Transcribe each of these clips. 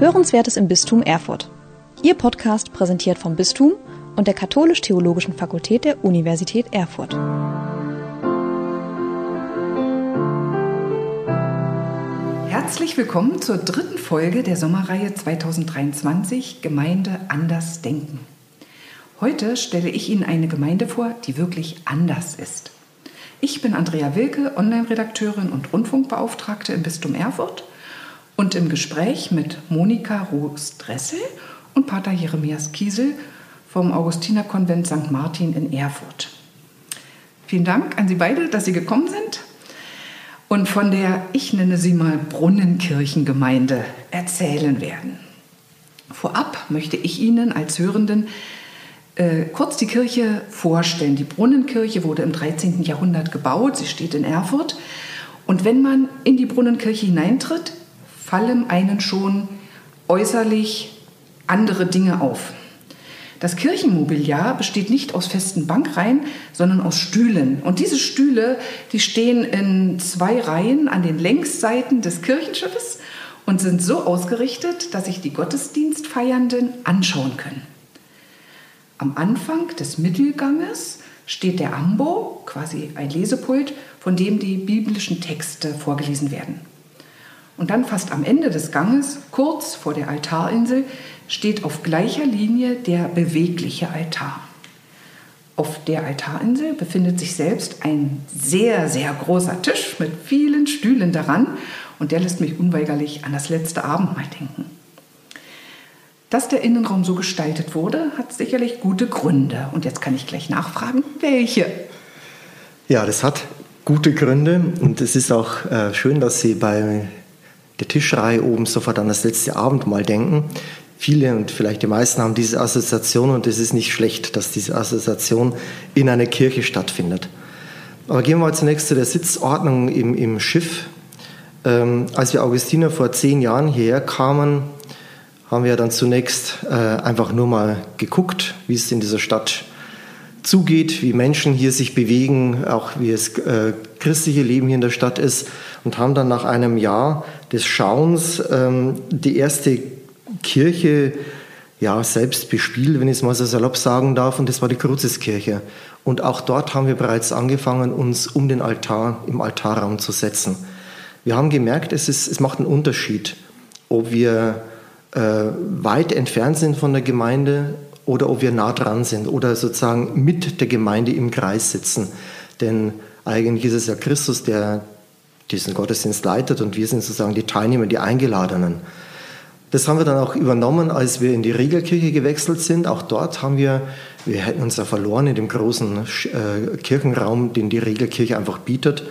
Hörenswertes im Bistum Erfurt. Ihr Podcast präsentiert vom Bistum und der Katholisch-Theologischen Fakultät der Universität Erfurt. Herzlich willkommen zur dritten Folge der Sommerreihe 2023 Gemeinde anders denken. Heute stelle ich Ihnen eine Gemeinde vor, die wirklich anders ist. Ich bin Andrea Wilke, Online-Redakteurin und Rundfunkbeauftragte im Bistum Erfurt und im Gespräch mit Monika Roos-Dressel und Pater Jeremias Kiesel vom Augustinerkonvent St. Martin in Erfurt. Vielen Dank an Sie beide, dass Sie gekommen sind und von der, ich nenne sie mal Brunnenkirchengemeinde, erzählen werden. Vorab möchte ich Ihnen als Hörenden äh, kurz die Kirche vorstellen. Die Brunnenkirche wurde im 13. Jahrhundert gebaut, sie steht in Erfurt. Und wenn man in die Brunnenkirche hineintritt, fallen einen schon äußerlich andere Dinge auf. Das Kirchenmobiliar besteht nicht aus festen Bankreihen, sondern aus Stühlen. Und diese Stühle, die stehen in zwei Reihen an den Längsseiten des Kirchenschiffes und sind so ausgerichtet, dass sich die Gottesdienstfeiernden anschauen können. Am Anfang des Mittelganges steht der Ambo, quasi ein Lesepult, von dem die biblischen Texte vorgelesen werden. Und dann fast am Ende des Ganges, kurz vor der Altarinsel, steht auf gleicher Linie der bewegliche Altar. Auf der Altarinsel befindet sich selbst ein sehr, sehr großer Tisch mit vielen Stühlen daran und der lässt mich unweigerlich an das letzte Abendmahl denken. Dass der Innenraum so gestaltet wurde, hat sicherlich gute Gründe. Und jetzt kann ich gleich nachfragen, welche? Ja, das hat gute Gründe und es ist auch äh, schön, dass Sie bei der Tischreihe oben sofort an das letzte Abendmahl denken. Viele und vielleicht die meisten haben diese Assoziation und es ist nicht schlecht, dass diese Assoziation in einer Kirche stattfindet. Aber gehen wir mal zunächst zu der Sitzordnung im, im Schiff. Ähm, als wir Augustiner vor zehn Jahren hierher kamen, haben wir dann zunächst äh, einfach nur mal geguckt, wie es in dieser Stadt zugeht, wie Menschen hier sich bewegen, auch wie es äh, christliche Leben hier in der Stadt ist und haben dann nach einem Jahr des Schauens ähm, die erste Kirche ja, selbst bespielt, wenn ich es mal so salopp sagen darf, und das war die Kruzeskirche. Und auch dort haben wir bereits angefangen, uns um den Altar, im Altarraum zu setzen. Wir haben gemerkt, es, ist, es macht einen Unterschied, ob wir äh, weit entfernt sind von der Gemeinde oder ob wir nah dran sind oder sozusagen mit der Gemeinde im Kreis sitzen. Denn eigentlich ist es ja Christus, der diesen Gottesdienst leitet und wir sind sozusagen die Teilnehmer, die Eingeladenen. Das haben wir dann auch übernommen, als wir in die Regelkirche gewechselt sind. Auch dort haben wir, wir hätten uns ja verloren in dem großen äh, Kirchenraum, den die Regelkirche einfach bietet.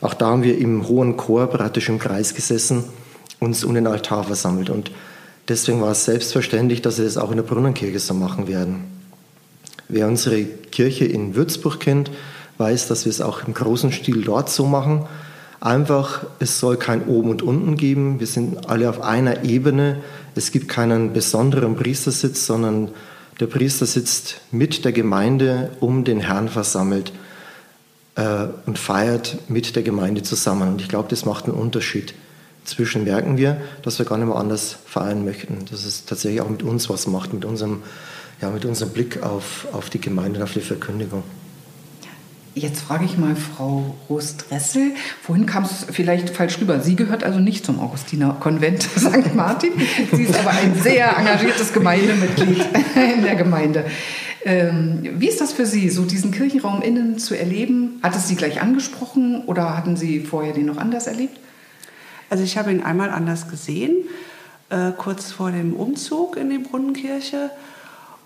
Auch da haben wir im hohen Chor praktisch im Kreis gesessen, uns um den Altar versammelt. Und Deswegen war es selbstverständlich, dass wir das auch in der Brunnenkirche so machen werden. Wer unsere Kirche in Würzburg kennt, weiß, dass wir es auch im großen Stil dort so machen. Einfach, es soll kein Oben und Unten geben. Wir sind alle auf einer Ebene. Es gibt keinen besonderen Priestersitz, sondern der Priester sitzt mit der Gemeinde um den Herrn versammelt äh, und feiert mit der Gemeinde zusammen. Und ich glaube, das macht einen Unterschied. Inzwischen merken wir, dass wir gar nicht mehr anders feiern möchten. Dass es tatsächlich auch mit uns was macht, mit unserem, ja, mit unserem Blick auf, auf die Gemeinde und auf die Verkündigung. Jetzt frage ich mal Frau Roos-Dressel. Vorhin kam es vielleicht falsch rüber. Sie gehört also nicht zum Augustinerkonvent St. Martin. Sie ist aber ein sehr engagiertes Gemeindemitglied in der Gemeinde. Ähm, wie ist das für Sie, so diesen Kirchenraum innen zu erleben? Hat es Sie gleich angesprochen oder hatten Sie vorher den noch anders erlebt? Also ich habe ihn einmal anders gesehen, äh, kurz vor dem Umzug in die Brunnenkirche.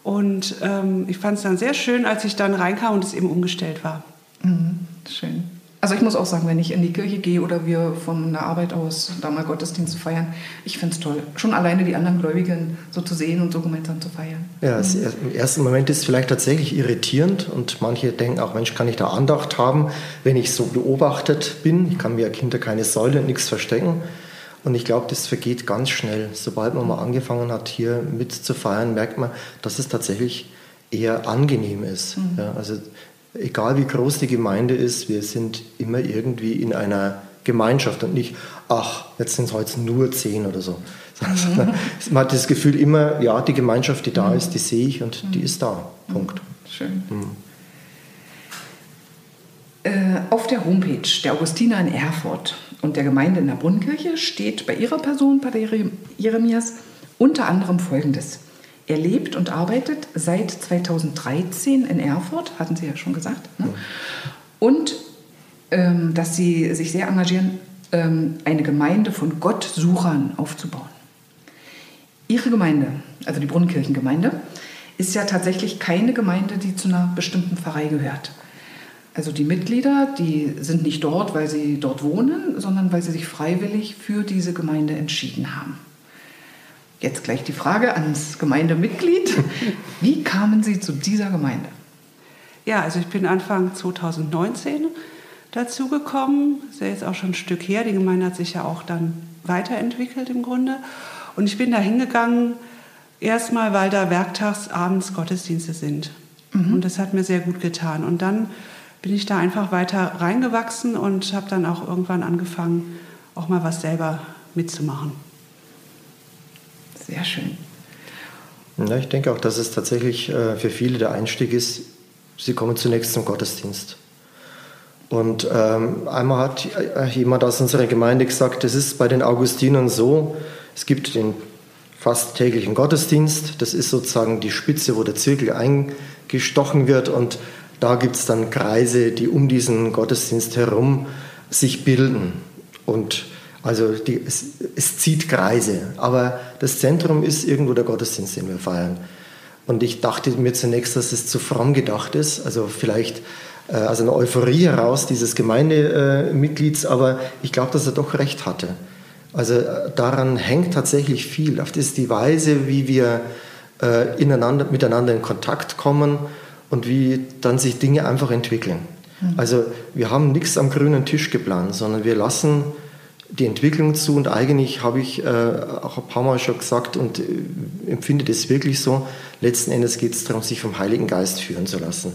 Und ähm, ich fand es dann sehr schön, als ich dann reinkam und es eben umgestellt war. Mhm, schön. Also ich muss auch sagen, wenn ich in die Kirche gehe oder wir von der Arbeit aus da mal Gottesdienst feiern, ich finde es toll. Schon alleine die anderen Gläubigen so zu sehen und so gemeinsam zu feiern. Ja, mhm. im ersten Moment ist es vielleicht tatsächlich irritierend und manche denken auch, Mensch, kann ich da Andacht haben, wenn ich so beobachtet bin? Ich kann mir hinter keine Säule nichts verstecken. Und ich glaube, das vergeht ganz schnell. Sobald man mal angefangen hat, hier mitzufeiern, merkt man, dass es tatsächlich eher angenehm ist. Mhm. Ja, also egal wie groß die Gemeinde ist, wir sind immer irgendwie in einer Gemeinschaft und nicht, ach, jetzt sind es heute nur zehn oder so. Mhm. Man hat das Gefühl immer, ja, die Gemeinschaft, die da mhm. ist, die sehe ich und mhm. die ist da. Punkt. Schön. Mhm. Äh, auf der Homepage der Augustiner in Erfurt und der Gemeinde in der Brunnenkirche steht bei ihrer Person, Pater Jeremias, unter anderem Folgendes. Er lebt und arbeitet seit 2013 in Erfurt, hatten Sie ja schon gesagt. Ne? Und ähm, dass Sie sich sehr engagieren, ähm, eine Gemeinde von Gottsuchern aufzubauen. Ihre Gemeinde, also die Brunnenkirchengemeinde, ist ja tatsächlich keine Gemeinde, die zu einer bestimmten Pfarrei gehört. Also die Mitglieder, die sind nicht dort, weil sie dort wohnen, sondern weil sie sich freiwillig für diese Gemeinde entschieden haben. Jetzt gleich die Frage ans Gemeindemitglied. Wie kamen Sie zu dieser Gemeinde? Ja, also ich bin Anfang 2019 dazu gekommen. Das ist ja jetzt auch schon ein Stück her. Die Gemeinde hat sich ja auch dann weiterentwickelt im Grunde. Und ich bin da hingegangen, erstmal, weil da werktags abends Gottesdienste sind. Mhm. Und das hat mir sehr gut getan. Und dann bin ich da einfach weiter reingewachsen und habe dann auch irgendwann angefangen, auch mal was selber mitzumachen. Sehr schön. Ja, ich denke auch, dass es tatsächlich äh, für viele der Einstieg ist, sie kommen zunächst zum Gottesdienst. Und ähm, einmal hat äh, jemand aus unserer Gemeinde gesagt, es ist bei den Augustinern so, es gibt den fast täglichen Gottesdienst, das ist sozusagen die Spitze, wo der Zirkel eingestochen wird und da gibt es dann Kreise, die um diesen Gottesdienst herum sich bilden. Und also die, es, es, zieht Kreise, aber das Zentrum ist irgendwo der Gottesdienst, den wir feiern. Und ich dachte mir zunächst, dass es zu fromm gedacht ist, also vielleicht äh, also eine Euphorie heraus dieses Gemeindemitglieds, aber ich glaube, dass er doch recht hatte. Also äh, daran hängt tatsächlich viel. Das ist die Weise, wie wir äh, ineinander, miteinander in Kontakt kommen und wie dann sich Dinge einfach entwickeln. Mhm. Also wir haben nichts am grünen Tisch geplant, sondern wir lassen die Entwicklung zu und eigentlich habe ich äh, auch ein paar Mal schon gesagt und äh, empfinde das wirklich so, letzten Endes geht es darum, sich vom Heiligen Geist führen zu lassen.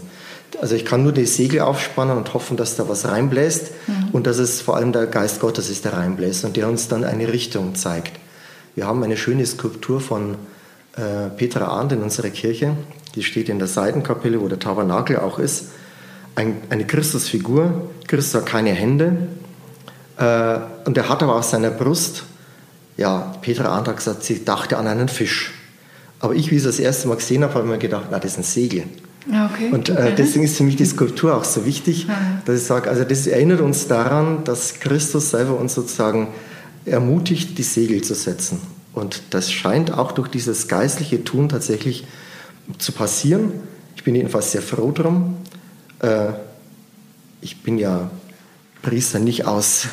Also ich kann nur die Segel aufspannen und hoffen, dass da was reinbläst mhm. und dass es vor allem der Geist Gottes ist, der reinbläst und der uns dann eine Richtung zeigt. Wir haben eine schöne Skulptur von äh, Petra Arndt in unserer Kirche, die steht in der Seitenkapelle, wo der Tabernakel auch ist. Ein, eine Christusfigur. Christus hat keine Hände, äh, und er hat aber auf seiner Brust, ja, Petra Arndt hat gesagt, sie dachte an einen Fisch. Aber ich, wie ich es das erste Mal gesehen habe, habe mir gedacht, na, das ist ein Segel. Okay. Und äh, deswegen ist für mich die Skulptur auch so wichtig, dass ich sage, also das erinnert uns daran, dass Christus selber uns sozusagen ermutigt, die Segel zu setzen. Und das scheint auch durch dieses geistliche Tun tatsächlich zu passieren. Ich bin jedenfalls sehr froh drum. Äh, ich bin ja Priester nicht aus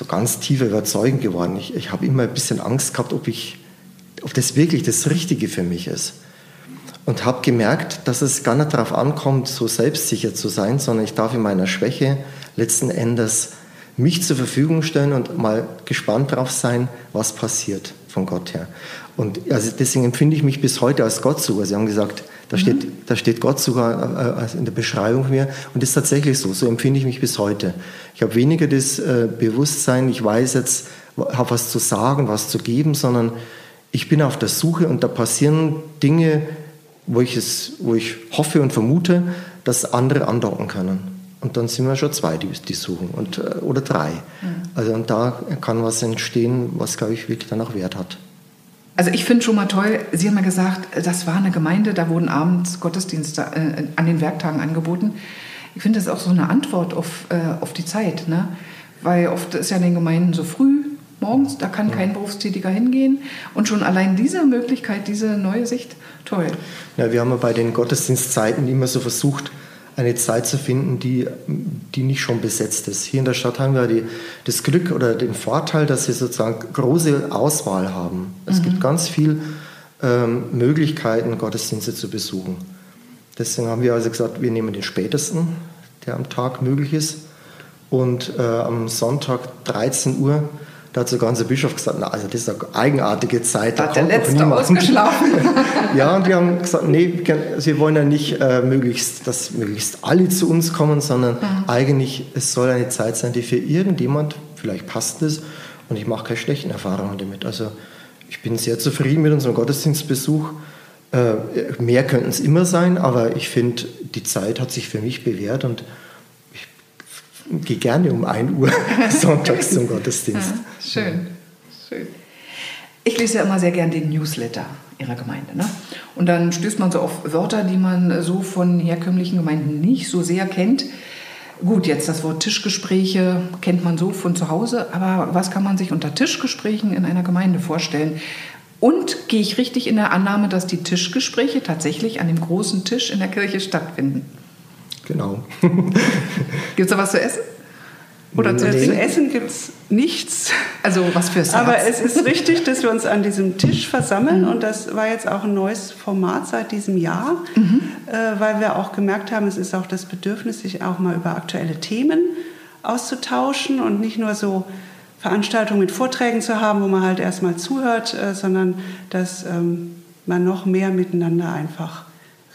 so ganz tiefer Überzeugung geworden. Ich, ich habe immer ein bisschen Angst gehabt, ob, ich, ob das wirklich das Richtige für mich ist. Und habe gemerkt, dass es gar nicht darauf ankommt, so selbstsicher zu sein, sondern ich darf in meiner Schwäche letzten Endes mich zur Verfügung stellen und mal gespannt darauf sein, was passiert von Gott her. Und also deswegen empfinde ich mich bis heute als Gott sogar. Sie haben gesagt, da, mhm. steht, da steht Gott sogar äh, in der Beschreibung von mir. Und das ist tatsächlich so. So empfinde ich mich bis heute. Ich habe weniger das äh, Bewusstsein, ich weiß jetzt, habe was zu sagen, was zu geben, sondern ich bin auf der Suche und da passieren Dinge, wo ich, es, wo ich hoffe und vermute, dass andere andocken können. Und dann sind wir schon zwei, die, die suchen, und, äh, oder drei. Mhm. Also und da kann was entstehen, was, glaube ich, wirklich dann auch Wert hat. Also ich finde schon mal toll, Sie haben ja gesagt, das war eine Gemeinde, da wurden abends Gottesdienste äh, an den Werktagen angeboten. Ich finde das auch so eine Antwort auf, äh, auf die Zeit. Ne? Weil oft ist ja in den Gemeinden so früh, morgens, da kann kein Berufstätiger hingehen. Und schon allein diese Möglichkeit, diese neue Sicht, toll. Ja, wir haben ja bei den Gottesdienstzeiten immer so versucht, eine Zeit zu finden, die, die nicht schon besetzt ist. Hier in der Stadt haben wir die, das Glück oder den Vorteil, dass wir sozusagen große Auswahl haben. Es mhm. gibt ganz viele ähm, Möglichkeiten, Gottesdienste zu besuchen. Deswegen haben wir also gesagt, wir nehmen den spätesten, der am Tag möglich ist. Und äh, am Sonntag 13 Uhr Da hat sogar unser Bischof gesagt, na, also das ist eine eigenartige Zeit. Da hat der Letzte ausgeschlafen. ja, und wir haben gesagt, nee, sie wollen ja nicht äh, möglichst, dass möglichst alle zu uns kommen, sondern mhm. eigentlich, es soll eine Zeit sein, die für irgendjemand vielleicht passend ist. Und ich mache keine schlechten Erfahrungen damit. Also ich bin sehr zufrieden mit unserem Gottesdienstbesuch. Äh, mehr könnten es immer sein, aber ich finde, die Zeit hat sich für mich bewährt und gehe gerne um 1 Uhr sonntags zum Gottesdienst. Ja, schön, schön. Ich lese ja immer sehr gern den Newsletter Ihrer Gemeinde. Ne? Und dann stößt man so auf Wörter, die man so von herkömmlichen Gemeinden nicht so sehr kennt. Gut, jetzt das Wort Tischgespräche kennt man so von zu Hause, aber was kann man sich unter Tischgesprächen in einer Gemeinde vorstellen? Und gehe ich richtig in der Annahme, dass die Tischgespräche tatsächlich an dem großen Tisch in der Kirche stattfinden? Genau. Gibt es da was zu essen? Oder zu, nee. zu essen gibt es nichts. Also was für Herz. Aber es ist richtig, dass wir uns an diesem Tisch versammeln. Mhm. Und das war jetzt auch ein neues Format seit diesem Jahr, mhm. äh, weil wir auch gemerkt haben, es ist auch das Bedürfnis, sich auch mal über aktuelle Themen auszutauschen und nicht nur so Veranstaltungen mit Vorträgen zu haben, wo man halt erstmal zuhört, äh, sondern dass ähm, man noch mehr miteinander einfach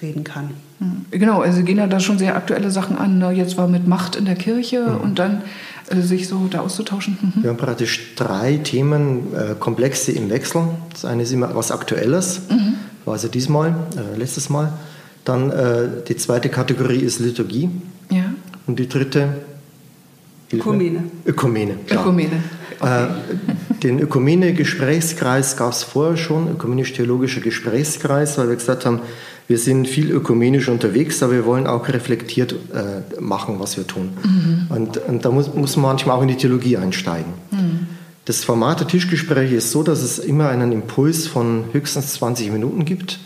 reden kann. Mhm. Genau, also gehen ja da schon sehr aktuelle Sachen an. Ne? Jetzt war mit Macht in der Kirche mhm. und dann äh, sich so da auszutauschen. Mhm. Wir haben praktisch drei Themenkomplexe äh, im Wechsel. Das eine ist immer was Aktuelles, mhm. war also diesmal, äh, letztes Mal. Dann äh, die zweite Kategorie ist Liturgie. Ja. Und die dritte Ökumene. Ökumene, klar. Ökumene. Okay. Äh, den Ökumene-Gesprächskreis gab es vorher schon, ökumenisch-theologischer Gesprächskreis, weil wir gesagt haben, wir sind viel ökumenisch unterwegs, aber wir wollen auch reflektiert äh, machen, was wir tun. Mhm. Und, und, da muss, muss, man manchmal auch in die Theologie einsteigen. Mhm. Das Format der Tischgespräche ist so, dass es immer einen Impuls von höchstens 20 Minuten gibt.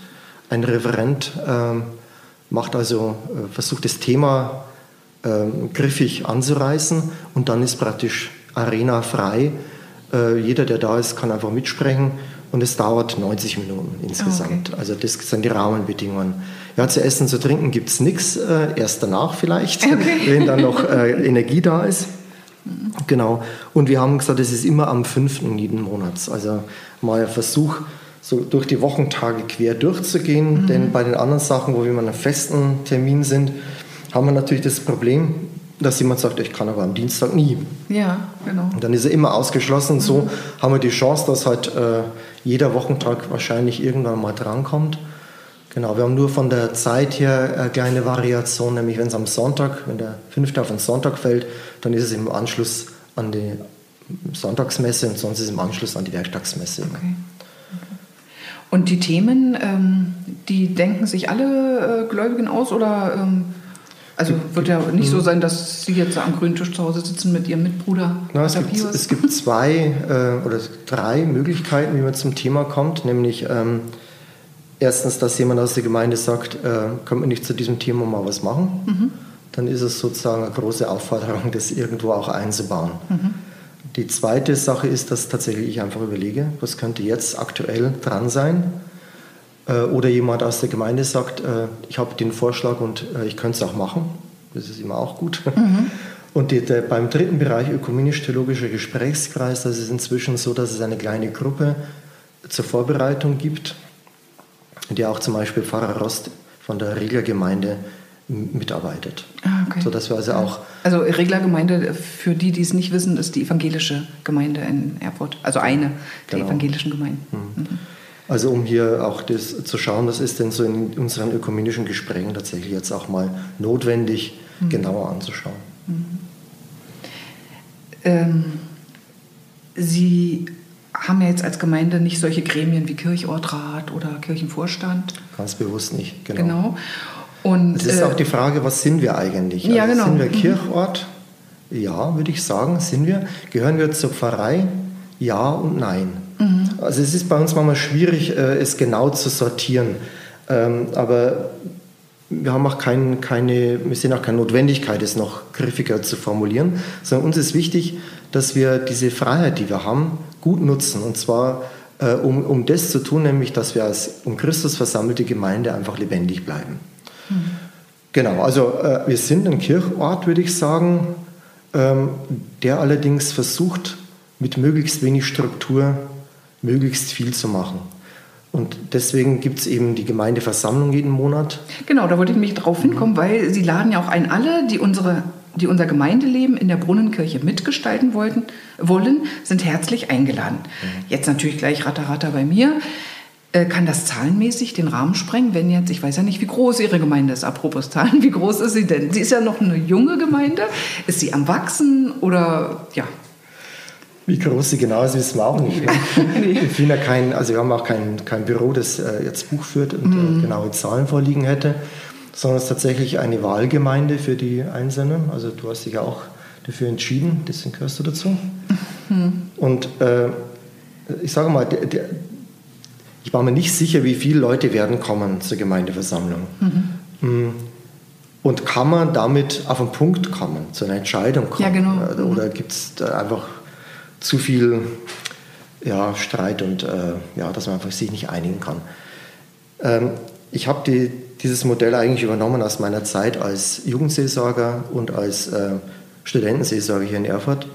Ein Referent äh, macht also, äh, versucht das Thema ähm, griffig anzureißen und dann ist praktisch Arena frei. Äh, jeder, der da ist, kann einfach mitsprechen und es dauert 90 Minuten insgesamt. Okay. Also das sind die Rahmenbedingungen. Ja, zu essen, zu trinken gibt es nichts, äh, erst danach vielleicht, okay. wenn dann noch äh, Energie da ist. Genau. Und wir haben gesagt, es ist immer am 5. jeden Monats. Also mal Versuch, so durch die Wochentage quer durchzugehen. Mhm. Denn bei den anderen Sachen, wo wir an einem festen Termin sind, haben wir natürlich das Problem, dass jemand sagt, ich kann aber am Dienstag nie. Ja, genau. Und dann ist er immer ausgeschlossen. Mhm. So haben wir die Chance, dass halt äh, jeder Wochentag wahrscheinlich irgendwann mal drankommt. Genau, wir haben nur von der Zeit her eine kleine Variation, nämlich wenn es am Sonntag, wenn der fünfte auf den Sonntag fällt, dann ist es im Anschluss an die Sonntagsmesse und sonst ist es im Anschluss an die Werktagsmesse. Okay. Und die Themen, ähm, die denken sich alle äh, Gläubigen aus oder ähm, also wird ja nicht so mhm. sein, dass Sie jetzt am grünen Tisch zu Hause sitzen mit Ihrem Mitbruder. Na, es, gibt, es, gibt, zwei äh, oder drei Möglichkeiten, wie man zum Thema kommt. Nämlich ähm, erstens, dass jemand aus der Gemeinde sagt, äh, können wir nicht zu diesem Thema mal was machen. Mhm. Dann ist es sozusagen eine große Aufforderung, das irgendwo auch einzubauen. Mhm. Die zweite Sache ist, dass tatsächlich ich einfach überlege, was könnte jetzt aktuell dran sein oder jemand aus der Gemeinde sagt, äh, ich habe den Vorschlag und äh, ich könnte es auch machen. Das ist immer auch gut. Mhm. Und die, der, beim dritten Bereich ökumenisch-theologischer Gesprächskreis, das ist inzwischen so, dass es eine kleine Gruppe zur Vorbereitung gibt, der auch zum Beispiel Pfarrer Rost von der Reglergemeinde mitarbeitet. Ah, okay. So dass wir also auch. Also Reglergemeinde, für die, die es nicht wissen, ist die evangelische Gemeinde in Erfurt. Also eine der genau. evangelischen Gemeinden. Mhm. Mhm. Also um hier auch das zu schauen, was ist denn so in unseren ökumenischen Gesprächen tatsächlich jetzt auch mal notwendig, mhm. genauer anzuschauen. Mhm. Ähm, Sie haben ja jetzt als Gemeinde nicht solche Gremien wie Kirchortrat oder Kirchenvorstand. Ganz bewusst nicht, genau. genau. Und, es ist äh, auch die Frage, was sind wir eigentlich? Ja, also genau. Sind wir mhm. Kirchort? Ja, würde ich sagen, sind wir. Gehören wir zur Pfarrei? Ja und nein. Mhm. Also es ist bei uns manchmal schwierig, äh, es genau zu sortieren. Ähm, aber wir haben auch kein, keine, wir sehen auch keine Notwendigkeit, es noch griffiger zu formulieren, sondern uns ist wichtig, dass wir diese Freiheit, die wir haben, gut nutzen. Und zwar äh, um, um das zu tun, nämlich dass wir als um Christus versammelte Gemeinde einfach lebendig bleiben. Mhm. Genau, also äh, wir sind ein Kirchort, würde ich sagen, ähm, der allerdings versucht, mit möglichst wenig Struktur möglichst viel zu machen. Und deswegen gibt es eben die Gemeindeversammlung jeden Monat. Genau, da wollte ich mich drauf hinkommen, weil Sie laden ja auch ein, alle, die, unsere, die unser Gemeindeleben in der Brunnenkirche mitgestalten wollten, wollen, sind herzlich eingeladen. Jetzt natürlich gleich Ratter Ratter bei mir. Äh, kann das zahlenmäßig den Rahmen sprengen, wenn jetzt, ich weiß ja nicht, wie groß Ihre Gemeinde ist, apropos Zahlen, wie groß ist sie denn? Sie ist ja noch eine junge Gemeinde. Ist sie am Wachsen oder ja, wie groß sie genau ist, wissen wir auch nicht. nee. Wir ja kein, also wir haben auch kein, kein Büro, das äh, jetzt Buch führt und mm. genaue Zahlen vorliegen hätte, sondern es ist tatsächlich eine Wahlgemeinde für die Einzelnen. Also du hast dich ja auch dafür entschieden, deswegen gehörst du dazu. Mm. Und äh, ich sage mal, der, der, ich war mir nicht sicher, wie viele Leute werden kommen zur Gemeindeversammlung. Mhm. Und kann man damit auf einen Punkt kommen, zu einer Entscheidung kommen? Ja, genau. Oder mhm. gibt es einfach zu viel ja, Streit und äh, ja, dass man einfach sich nicht einigen kann. Ähm, ich habe die, dieses Modell eigentlich übernommen aus meiner Zeit als Jugendseelsorger und als äh, Studentenseelsorger hier in Erfurt.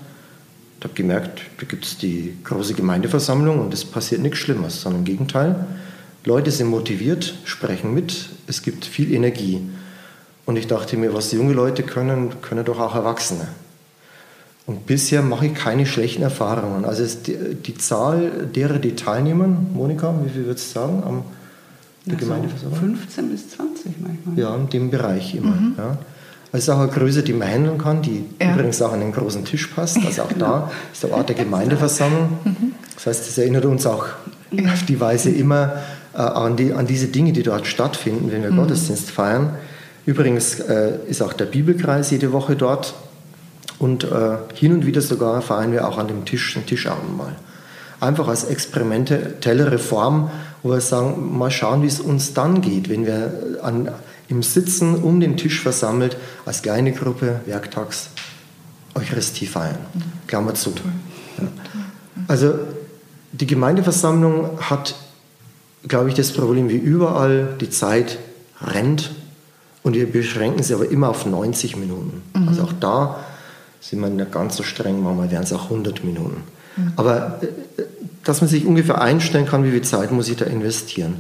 Ich habe gemerkt, da gibt es die große Gemeindeversammlung und es passiert nichts Schlimmes, sondern im Gegenteil. Leute sind motiviert, sprechen mit, es gibt viel Energie. Und ich dachte mir, was junge Leute können, können doch auch Erwachsene. Und bisher mache ich keine schlechten Erfahrungen. Also die, die, Zahl derer, die teilnehmen, Monika, wie viel würdest du sagen? Am, der Gemeindeversammlung? 15 bis 20 manchmal. Ja, in dem Bereich immer. Mhm. Ja. Also auch eine Größe, die man handeln kann, die ja. übrigens auch an den großen Tisch passt. Also auch genau. da ist der Ort der Gemeindeversammlung. Mhm. Das heißt, das erinnert uns auch ja. auf die Weise immer äh, an, die, an diese Dinge, die dort stattfinden, wenn wir mhm. Gottesdienst feiern. Übrigens äh, ist auch der Bibelkreis jede Woche dort. Und äh, hin und wieder sogar feiern wir auch an dem Tisch ein Tischabendmahl. Einfach als experimentelle Reform, wo wir sagen, mal schauen, wie es uns dann geht, wenn wir an, im Sitzen um den Tisch versammelt als kleine Gruppe werktags Eucharistie feiern. Klammer zu. Ja. Also die Gemeindeversammlung hat, glaube ich, das Problem wie überall, die Zeit rennt und wir beschränken sie aber immer auf 90 Minuten. Mhm. Also auch da sind wir nicht ganz so streng, manchmal wären es auch 100 Minuten. Mhm. Aber äh, dass man sich ungefähr einstellen kann, wie viel Zeit muss ich da investieren.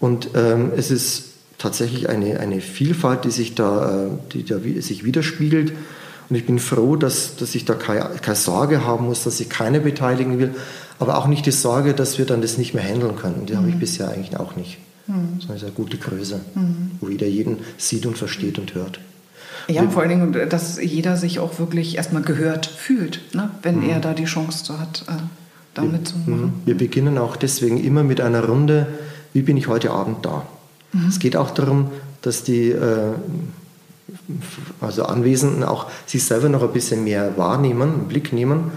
Und ähm, es ist tatsächlich eine, eine Vielfalt, die sich da, äh, die da sich widerspiegelt. Und ich bin froh, dass, dass ich da keine, keine Sorge haben muss, dass ich keine beteiligen will, aber auch nicht die Sorge, dass wir dann das nicht mehr handeln können. Die mhm. habe ich mhm. bisher eigentlich auch nicht. Mhm. Sondern ist eine gute Größe, mhm. wo jeder jeden sieht und versteht und hört. Ja, vor allen Dingen, dass jeder sich auch wirklich erstmal gehört fühlt, ne? wenn mhm. er da die Chance hat, äh, da wir, mitzumachen. Mhm. Wir beginnen auch deswegen immer mit einer Runde, wie bin ich heute Abend da? Mhm. Es geht auch darum, dass die äh, also Anwesenden auch sich selber noch ein bisschen mehr wahrnehmen, einen Blick nehmen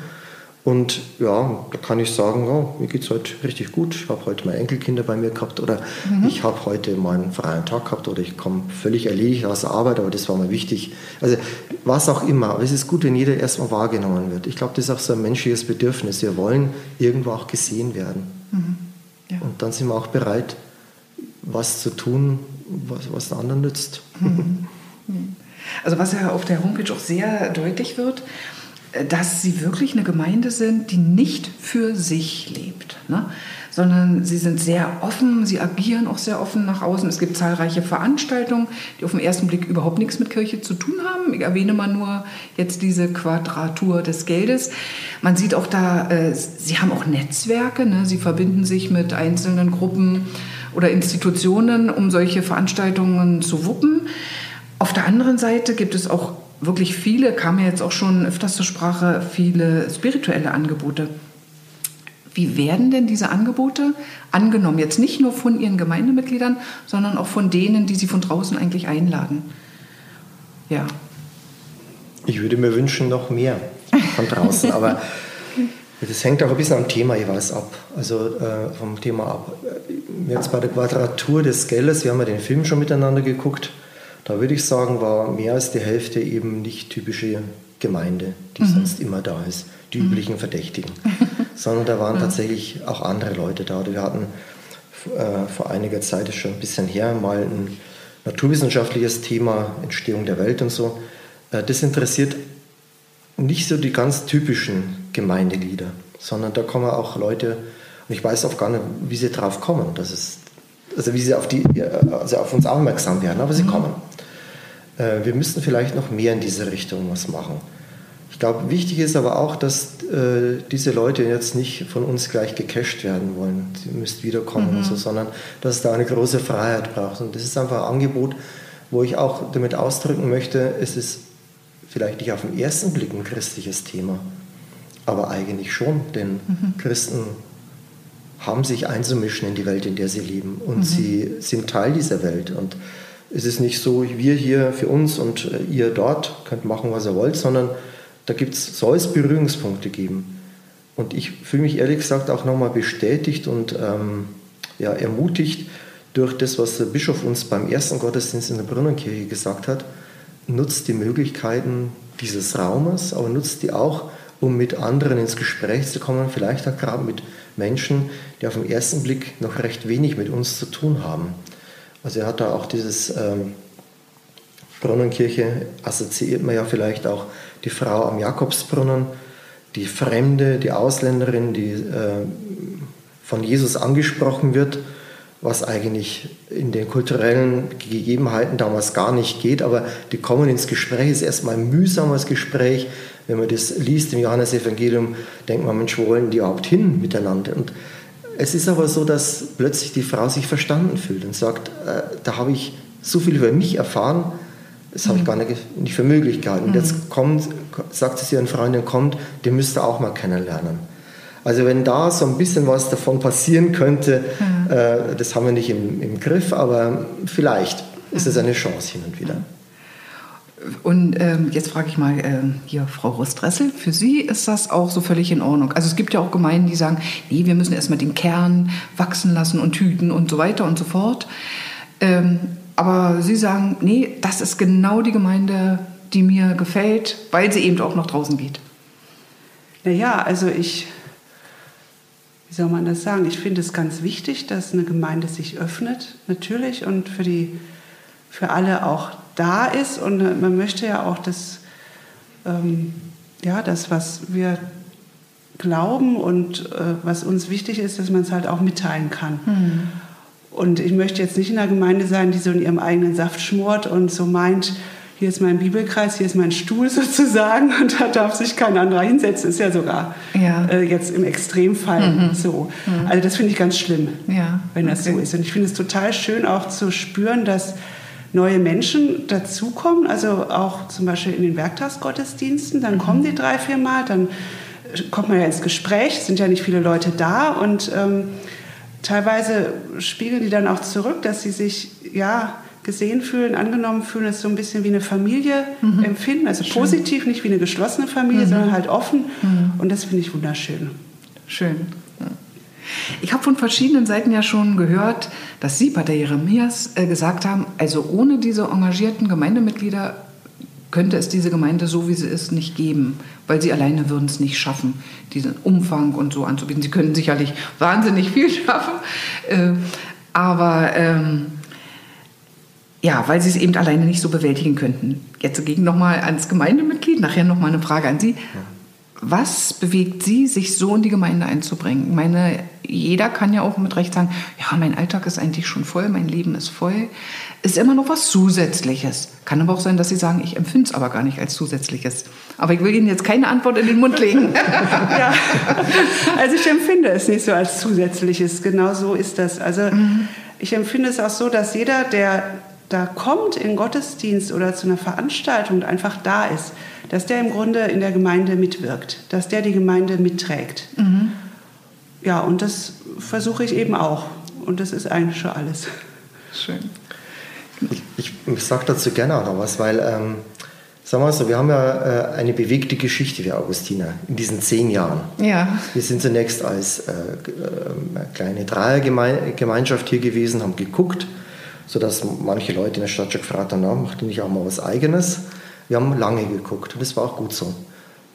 und ja, da kann ich sagen, ja, mir geht es heute richtig gut. Ich habe heute meine Enkelkinder bei mir gehabt oder mhm. ich habe heute meinen freien Tag gehabt oder ich komme völlig erledigt aus der Arbeit, aber das war mir wichtig. Also was auch immer. Aber es ist gut, wenn jeder erstmal wahrgenommen wird. Ich glaube, das ist auch so ein menschliches Bedürfnis. Wir wollen irgendwo auch gesehen werden. Mhm. Ja. Und dann sind wir auch bereit, was zu tun, was, was den anderen nützt. Mhm. Also was ja auf der Homepage auch sehr deutlich wird, dass sie wirklich eine Gemeinde sind, die nicht für sich lebt, ne? sondern sie sind sehr offen, sie agieren auch sehr offen nach außen. Es gibt zahlreiche Veranstaltungen, die auf den ersten Blick überhaupt nichts mit Kirche zu tun haben. Ich erwähne mal nur jetzt diese Quadratur des Geldes. Man sieht auch da, äh, sie haben auch Netzwerke, ne? sie verbinden sich mit einzelnen Gruppen oder Institutionen, um solche Veranstaltungen zu wuppen. Auf der anderen Seite gibt es auch wirklich viele, kam ja jetzt auch schon öfters zur Sprache, viele spirituelle Angebote. Wie werden denn diese Angebote angenommen? Jetzt nicht nur von Ihren Gemeindemitgliedern, sondern auch von denen, die Sie von draußen eigentlich einladen. Ja. Ich würde mir wünschen, noch mehr von draußen, aber das hängt auch ein bisschen am Thema jeweils ab. Also äh, vom Thema ab. Jetzt bei der Quadratur des Geldes, wir haben ja den Film schon miteinander geguckt. Da würde ich sagen, war mehr als die Hälfte eben nicht typische Gemeinde, die mhm. sonst immer da ist, die mhm. üblichen Verdächtigen, sondern da waren tatsächlich auch andere Leute da. Wir hatten äh, vor einiger Zeit, ist schon ein bisschen her, mal ein naturwissenschaftliches Thema, Entstehung der Welt und so. Äh, das interessiert nicht so die ganz typischen Gemeindelieder, sondern da kommen auch Leute, und ich weiß auch gar nicht, wie sie drauf kommen, dass es, also wie sie auf, die, also auf uns aufmerksam werden, aber sie mhm. kommen. Äh, wir müssten vielleicht noch mehr in diese Richtung was machen. Ich glaube, wichtig ist aber auch, dass äh, diese Leute jetzt nicht von uns gleich gecasht werden wollen. Sie müsst wiederkommen mhm. und so, sondern dass es da eine große Freiheit braucht. Und das ist einfach ein Angebot, wo ich auch damit ausdrücken möchte, es ist vielleicht nicht auf den ersten Blick ein christliches Thema, aber eigentlich schon, denn mhm. Christen haben sich einzumischen in die Welt, in der sie leben und mhm. sie sind Teil dieser Welt und es ist nicht so, wir hier für uns und äh, ihr dort könnt machen, was ihr wollt, sondern da gibt's, soll es Berührungspunkte geben. Und ich fühle mich ehrlich gesagt auch nochmal bestätigt und ähm, ja, ermutigt durch das, was der Bischof uns beim ersten Gottesdienst in der Brunnenkirche gesagt hat. Nutzt die Möglichkeiten dieses Raumes, aber nutzt die auch, um mit anderen ins Gespräch zu kommen, vielleicht auch gerade mit Menschen, die auf den ersten Blick noch recht wenig mit uns zu tun haben. Also er hat da auch dieses ähm, Brunnenkirche, assoziiert man ja vielleicht auch die Frau am Jakobsbrunnen, die Fremde, die Ausländerin, die äh, von Jesus angesprochen wird, was eigentlich in den kulturellen Gegebenheiten damals gar nicht geht, aber die kommen ins Gespräch, es ist erstmal ein mühsames Gespräch. Wenn man das liest im Johannesevangelium, denkt man, Mensch, wo wollen die überhaupt hin miteinander? Und es ist aber so, dass plötzlich die Frau sich verstanden fühlt und sagt, äh, da habe ich so viel über mich erfahren, das habe ich mhm. gar nicht, nicht für möglich gehalten. Und jetzt mhm. kommt, sagt sie ihren Freundin, kommt, den müsst ihr auch mal kennenlernen. Also wenn da so ein bisschen was davon passieren könnte, mhm. äh, das haben wir nicht im, im Griff, aber vielleicht ist es eine Chance hin und wieder. Und ähm, jetzt frage ich mal äh, hier Frau Rostressel, für Sie ist das auch so völlig in Ordnung? Also es gibt ja auch Gemeinden, die sagen, nee, wir müssen erstmal den Kern wachsen lassen und hüten und so weiter und so fort. Ähm, aber Sie sagen, nee, das ist genau die Gemeinde, die mir gefällt, weil sie eben auch noch draußen geht. Naja, also ich, wie soll man das sagen? Ich finde es ganz wichtig, dass eine Gemeinde sich öffnet, natürlich, und für, die, für alle auch da ist. Und man möchte ja auch das, ähm, ja, das, was wir glauben und äh, was uns wichtig ist, dass man es halt auch mitteilen kann. Mhm. Und ich möchte jetzt nicht in einer Gemeinde sein, die so in ihrem eigenen Saft schmort und so meint, hier ist mein Bibelkreis, hier ist mein Stuhl sozusagen und da darf sich kein anderer hinsetzen. Ist ja sogar ja. Äh, jetzt im Extremfall mhm. so. Mhm. Also das finde ich ganz schlimm, ja. wenn das okay. so ist. Und ich finde es total schön auch zu spüren, dass neue Menschen dazukommen, also auch zum Beispiel in den Werktagsgottesdiensten, dann mhm. kommen die drei, vier Mal, dann kommt man ja ins Gespräch, es sind ja nicht viele Leute da und ähm, teilweise spiegeln die dann auch zurück, dass sie sich ja gesehen fühlen, angenommen fühlen, es so ein bisschen wie eine Familie mhm. empfinden, also Schön. positiv, nicht wie eine geschlossene Familie, mhm. sondern halt offen. Mhm. Und das finde ich wunderschön. Schön. Ich habe von verschiedenen Seiten ja schon gehört, dass Sie, Pater Jeremias, äh, gesagt haben, also ohne diese engagierten Gemeindemitglieder könnte es diese Gemeinde so, wie sie ist, nicht geben, weil sie alleine würden es nicht schaffen, diesen Umfang und so anzubieten. Sie können sicherlich wahnsinnig viel schaffen, äh, aber ähm, ja, weil sie es eben alleine nicht so bewältigen könnten. Jetzt gegen nochmal ans Gemeindemitglied, nachher nochmal eine Frage an Sie. Was bewegt Sie, sich so in die Gemeinde einzubringen? Ich meine, jeder kann ja auch mit Recht sagen, ja, mein Alltag ist eigentlich schon voll, mein Leben ist voll. Ist immer noch was Zusätzliches. Kann aber auch sein, dass Sie sagen, ich empfinde es aber gar nicht als Zusätzliches. Aber ich will Ihnen jetzt keine Antwort in den Mund legen. ja. Also ich empfinde es nicht so als Zusätzliches. Genau so ist das. Also mhm. ich empfinde es auch so, dass jeder, der da kommt in Gottesdienst oder zu einer Veranstaltung und einfach da ist, dass der im Grunde in der Gemeinde mitwirkt, dass der die Gemeinde mitträgt. Mhm. Ja, und das versuche ich eben auch. Und das ist eigentlich schon alles. Schön. Ich, ich, ich sage dazu gerne auch noch was, weil, ähm, sagen wir so, wir haben ja äh, eine bewegte Geschichte, wir Augustiner, in diesen zehn Jahren. Ja. Wir sind zunächst als äh, äh, kleine Dreiergemeinschaft hier gewesen, haben geguckt, sodass manche Leute in der Stadt schon gefragt haben, na, macht ihr nicht auch mal was Eigenes? Wir haben lange geguckt und das war auch gut so.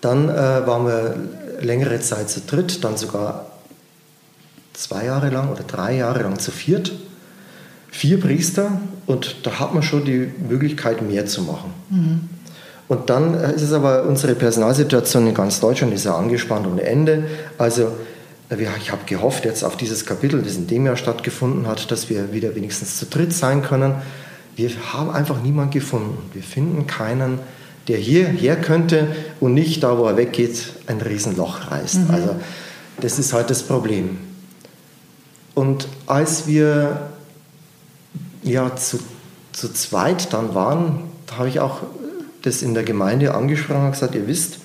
Dann äh, waren wir längere Zeit zu dritt, dann sogar zwei Jahre lang oder drei Jahre lang zu viert. Vier Priester und da hat man schon die Möglichkeit, mehr zu machen. Mhm. Und dann äh, ist es aber unsere Personalsituation in ganz Deutschland ist ja angespannt ohne Ende. Also ich habe gehofft jetzt auf dieses Kapitel, das in dem Jahr stattgefunden hat, dass wir wieder wenigstens zu dritt sein können. Wir haben einfach niemanden gefunden. Wir finden keinen, der hierher könnte und nicht da, wo er weggeht, ein Riesenloch reißt. Mhm. Also das ist halt das Problem. Und als wir ja zu, zu zweit dann waren, da habe ich auch das in der Gemeinde angesprochen und gesagt, ihr wisst,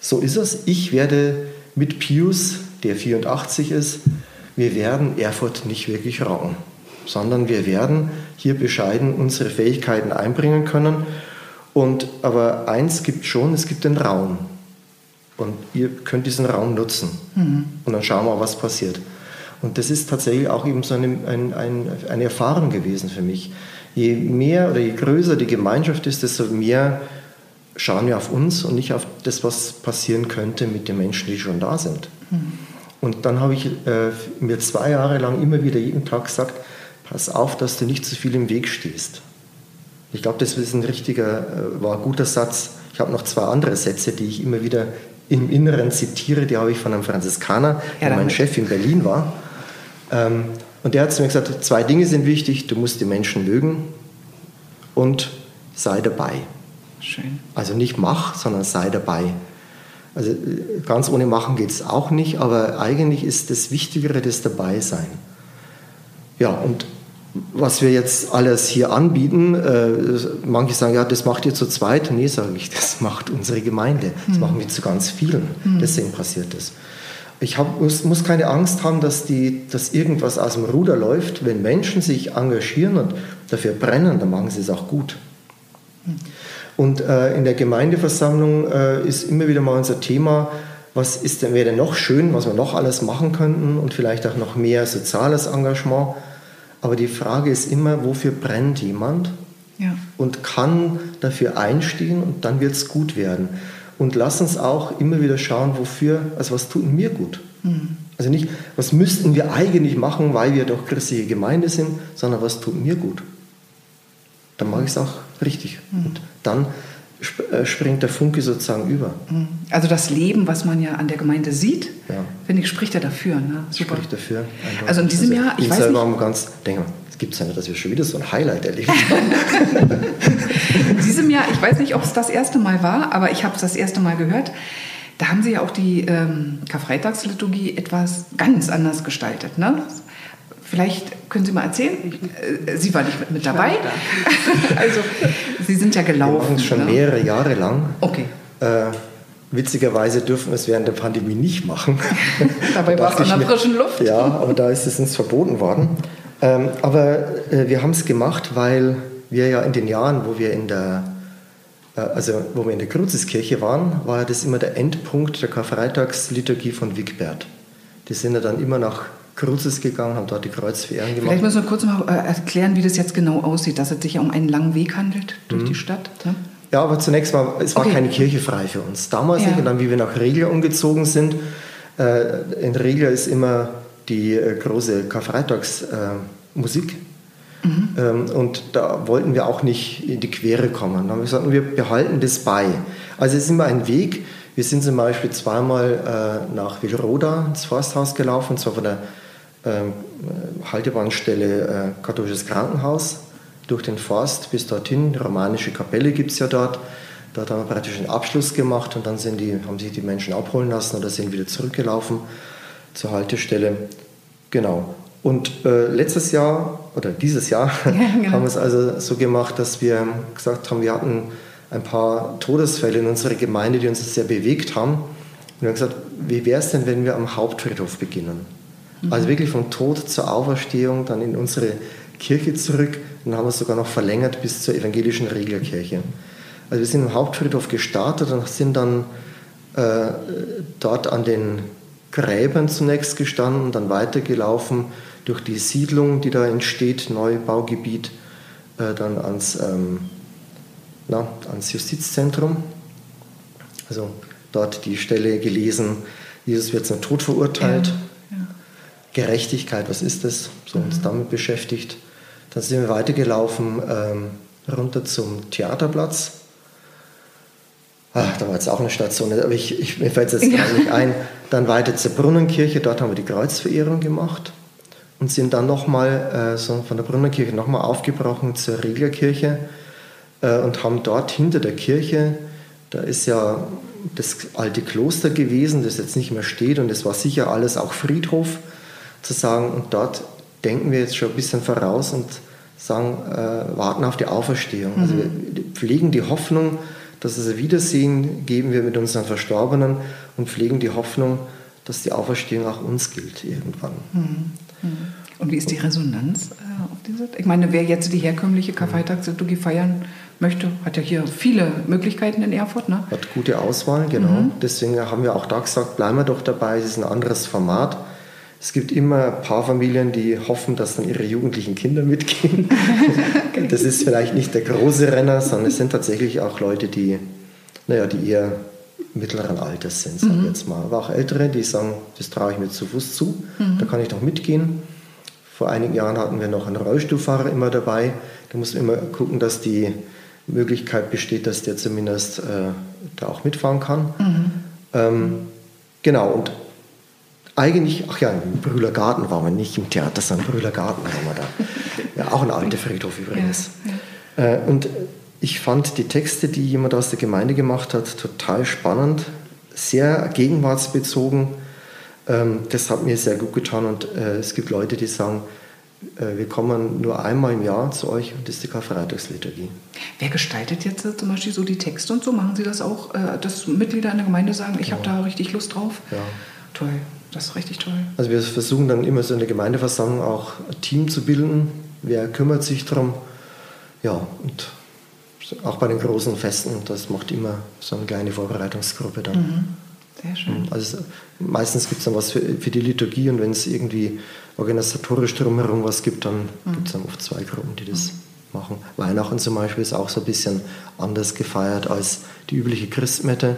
so ist es. Ich werde mit Pius, der 84 ist, wir werden Erfurt nicht wirklich rocken, sondern wir werden hier bescheiden unsere Fähigkeiten einbringen können. Und, aber eins gibt schon, es gibt den Raum. Und ihr könnt diesen Raum nutzen. Mhm. Und dann schauen wir, was passiert. Und das ist tatsächlich auch eben so eine, ein, ein, eine Erfahrung gewesen für mich je mehr oder je größer die Gemeinschaft ist, desto mehr schauen wir auf uns und nicht auf das, was passieren könnte mit den Menschen, die schon da sind. Mhm. Und dann habe ich äh, mir zwei Jahre lang immer wieder jeden Tag gesagt, pass auf, dass du nicht zu viel im Weg stehst. Ich glaube, das ist ein richtiger, äh, war ein guter Satz. Ich habe noch zwei andere Sätze, die ich immer wieder im Inneren zitiere. Die habe ich von einem Franziskaner, ja, der mein Chef in Berlin war. Ähm, und der hat zu mir gesagt, zwei Dinge sind wichtig, du musst die Menschen mögen und sei dabei. Schön. Also nicht mach, sondern sei dabei. Also ganz ohne Machen geht es auch nicht, aber eigentlich ist das Wichtigere das Dabeisein. Ja, und was wir jetzt alles hier anbieten, äh, manche sagen, ja, das macht ihr zu zweit. Nee, sage ich, das macht unsere Gemeinde. Das hm. machen wir zu ganz vielen. Hm. Deswegen passiert das. Ich hab, muss, muss, keine Angst haben, dass, die, dass irgendwas aus dem Ruder läuft. Wenn Menschen sich engagieren und dafür brennen, dann machen sie es auch gut. Und äh, in der Gemeindeversammlung äh, ist immer wieder mal unser Thema, was ist denn, wäre denn noch schön, was wir noch alles machen könnten und vielleicht auch noch mehr soziales Engagement. Aber die Frage ist immer, wofür brennt jemand ja. und kann dafür einstehen und dann wird es gut werden und lass uns auch immer wieder schauen, wofür, also was tut mir gut. Mhm. Also nicht, was müssten wir eigentlich machen, weil wir doch christliche Gemeinde sind, sondern was tut mir gut. Dann mache ich es auch richtig. Mhm. Und dann äh, springt der Funke sozusagen über. Mhm. Also das Leben, was man ja an der Gemeinde sieht, ja. finde ich, spricht ja dafür. Ne? Super. Spricht dafür. Eindeutig. Also in diesem also, Jahr, ich, ich weiß selber nicht. ganz, denke mal, es gibt ja nicht, dass wir schon wieder so ein Highlight erlebt haben. in diesem Jahr, ich weiß nicht, ob es das erste Mal war, aber ich habe es das erste Mal gehört. Da haben Sie ja auch die ähm, Karfreitagsliturgie etwas ganz anders gestaltet. Ne? Vielleicht können Sie mal erzählen. Äh, Sie waren nicht mit, dabei. also Sie sind ja gelaufen. Wir machen es schon ne? mehrere Jahre lang. Okay. Äh, witzigerweise dürfen wir es während der Pandemie nicht machen. Dabei war es an der frischen Luft. Ja, aber da ist es uns verboten worden. Ähm, aber äh, wir haben es gemacht, weil wir ja in den Jahren, wo wir in der äh, also wo wir in der Kruzeskirche waren, war das immer der Endpunkt der Karfreitagsliturgie von Wigbert. Die sind ja dann immer nach Kruzes gegangen, haben dort die Kreuzverehrung gemacht. Vielleicht müssen wir kurz mal äh, erklären, wie das jetzt genau aussieht, dass es sich ja um einen langen Weg handelt durch mhm. die Stadt. Ne? Ja, aber zunächst mal, es war okay. keine Kirche frei für uns. Damals ja. nicht, und dann, wie wir nach Regler umgezogen sind, äh, in Regler ist immer die äh, große Karfreitagsmusik. Äh, mhm. ähm, und da wollten wir auch nicht in die Quere kommen. Dann haben wir gesagt, wir behalten das bei. Also es ist immer ein Weg. Wir sind zum Beispiel zweimal nach Wilroda ins Forsthaus gelaufen, und zwar von der Haltebahnstelle äh, Katholisches Krankenhaus durch den Forst bis dorthin. Die romanische Kapelle gibt es ja dort. Dort haben wir praktisch einen Abschluss gemacht und dann sind die, haben sich die Menschen abholen lassen oder sind wieder zurückgelaufen zur Haltestelle. Genau. Und äh, letztes Jahr oder dieses Jahr ja, genau. haben wir es also so gemacht, dass wir gesagt haben, wir hatten ein paar Todesfälle in unserer Gemeinde, die uns sehr bewegt haben. Und wir haben gesagt, wie wäre es denn, wenn wir am Hauptfriedhof beginnen? Mhm. Also wirklich vom Tod zur Auferstehung, dann in unsere Kirche zurück. Dann haben wir es sogar noch verlängert bis zur evangelischen Reglerkirche. Also wir sind im Hauptfriedhof gestartet und sind dann äh, dort an den Gräbern zunächst gestanden, dann weitergelaufen durch die Siedlung, die da entsteht, Neubaugebiet, äh, dann ans, ähm, na, ans Justizzentrum. Also dort die Stelle gelesen, Jesus wird zum Tod verurteilt. Ja, ja. Gerechtigkeit, was ist das? So uns mhm. damit beschäftigt. Dann sind wir weitergelaufen ähm, runter zum Theaterplatz ach, da war jetzt auch eine Station, aber ich, ich mir fällt es jetzt gar nicht ein. Dann weiter zur Brunnenkirche, dort haben wir die Kreuzverehrung gemacht und sind dann nochmal äh, so von der Brunnenkirche nochmal aufgebrochen zur Reglerkirche äh, und haben dort hinter der Kirche, da ist ja das alte Kloster gewesen, das jetzt nicht mehr steht und es war sicher alles auch Friedhof zu sagen und dort denken wir jetzt schon ein bisschen voraus und sagen, äh, warten auf die Auferstehung. Also mhm. Also wir pflegen die Hoffnung, dass es ein Wiedersehen geben wir mit unseren Verstorbenen und pflegen die Hoffnung, dass die Auferstehung auch uns gilt irgendwann. Mhm. mhm. Und wie ist die Resonanz äh, auf diese? Ich meine, wer jetzt die herkömmliche Karfreitagsliturgie feiern möchte, hat ja hier viele Möglichkeiten in Erfurt. Ne? Hat gute Auswahl, genau. Mhm. Deswegen haben wir auch da gesagt, bleiben wir doch dabei. Es ist ein anderes Format. Es gibt immer ein paar Familien, die hoffen, dass dann ihre jugendlichen Kinder mitgehen. das ist vielleicht nicht der große Renner, sondern es sind tatsächlich auch Leute, die, naja, die eher mittleren Alters sind, sagen wir mhm. jetzt mal. Aber auch Ältere, die sagen, das traue ich mir zu Fuß zu, mhm. da kann ich doch mitgehen. Vor einigen Jahren hatten wir noch einen Rollstuhlfahrer immer dabei. Da muss man immer gucken, dass die Möglichkeit besteht, dass der zumindest äh, da auch mitfahren kann. Mhm. Ähm, genau, und eigentlich, ach ja, im Brühlergarten waren wir nicht im Theater, sondern im Brühlergarten waren wir da. Ja, auch ein alter Friedhof übrigens. Ja, ja. Äh, und ich fand die Texte, die jemand aus der Gemeinde gemacht hat, total spannend, sehr gegenwartsbezogen. Ähm, das hat mir sehr gut getan und äh, es gibt Leute, die sagen, äh, wir kommen nur einmal im Jahr zu euch und das ist die Karfreitagsliturgie. Wer gestaltet jetzt zum Beispiel so die Texte und so? Machen Sie das auch, dass Mitglieder in der Gemeinde sagen, ich ja. habe da richtig Lust drauf? Ja. Toll. Das ist richtig toll. Also wir versuchen dann immer so in der Gemeindeversammlung auch ein Team zu bilden. Wer kümmert sich darum? Ja, und auch bei den großen Festen, das macht immer so eine kleine Vorbereitungsgruppe dann. Mhm. Sehr schön. Also meistens gibt es dann was für, für, die Liturgie und wenn es irgendwie organisatorisch drumherum was gibt, dann mhm. gibt es dann oft zwei Gruppen, die das mhm. machen. Weihnachten zum Beispiel ist auch so ein bisschen anders gefeiert als die übliche Christmette.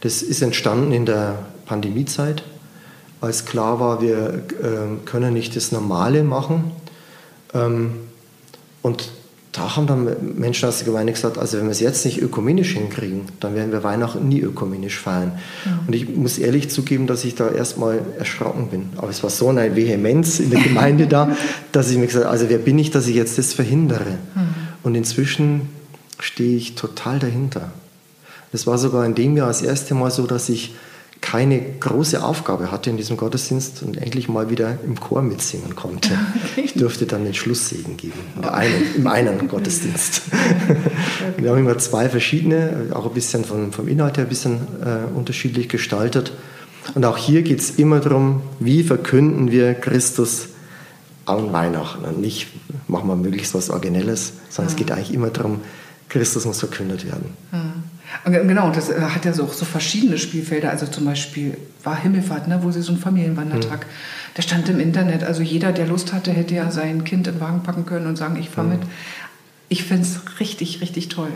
Das ist entstanden in der Pandemiezeit als klar war, wir äh, können nicht das Normale machen. Ähm, und da haben dann Menschen aus der Gemeinde gesagt, also wenn wir es jetzt nicht ökumenisch hinkriegen, dann werden wir Weihnachten nie ökumenisch feiern. Ja. Und ich muss ehrlich zugeben, dass ich da erstmal erschrocken bin. Aber es war so eine Vehemenz in der Gemeinde da, dass ich mir gesagt habe, also wer bin ich, dass ich jetzt das verhindere? Mhm. Und inzwischen stehe ich total dahinter. Das war sogar in dem Jahr das erste Mal so, dass ich keine große Aufgabe hatte in diesem Gottesdienst und endlich mal wieder im Chor mitsingen konnte. Ich durfte dann den Schlusssegen geben, einen, im einen Gottesdienst. Wir haben immer zwei verschiedene, auch ein bisschen vom, vom Inhalt her ein bisschen äh, unterschiedlich gestaltet. Und auch hier geht es immer darum, wie verkünden wir Christus an Weihnachten und nicht machen wir möglichst was Originelles, sondern ja. es geht eigentlich immer darum, Christus muss verkündet werden. Ja. Genau, das äh, hat ja so, auch so verschiedene Spielfelder. Also zum Beispiel war Himmelfahrt, ne, wo sie so einen Familienwandertag, mhm. der stand im Internet. Also jeder, der Lust hatte, hätte ja sein Kind in den Wagen packen können und sagen, ich fahre mhm. mit. Ich finde es richtig, richtig toll.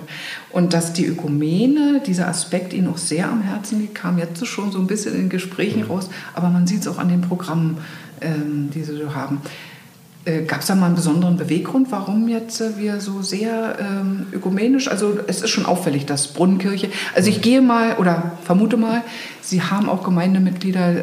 Und dass die Ökumene, dieser Aspekt Ihnen auch sehr am Herzen liegt, kam jetzt schon so ein bisschen in Gesprächen mhm. raus. Aber man sieht es auch an den Programmen, ähm, die Sie so haben. Äh, Gab es da mal einen besonderen Beweggrund, warum jetzt äh, wir so sehr ähm, ökumenisch, also es ist schon auffällig, dass Brunnenkirche, also ich gehe mal oder vermute mal, Sie haben auch Gemeindemitglieder,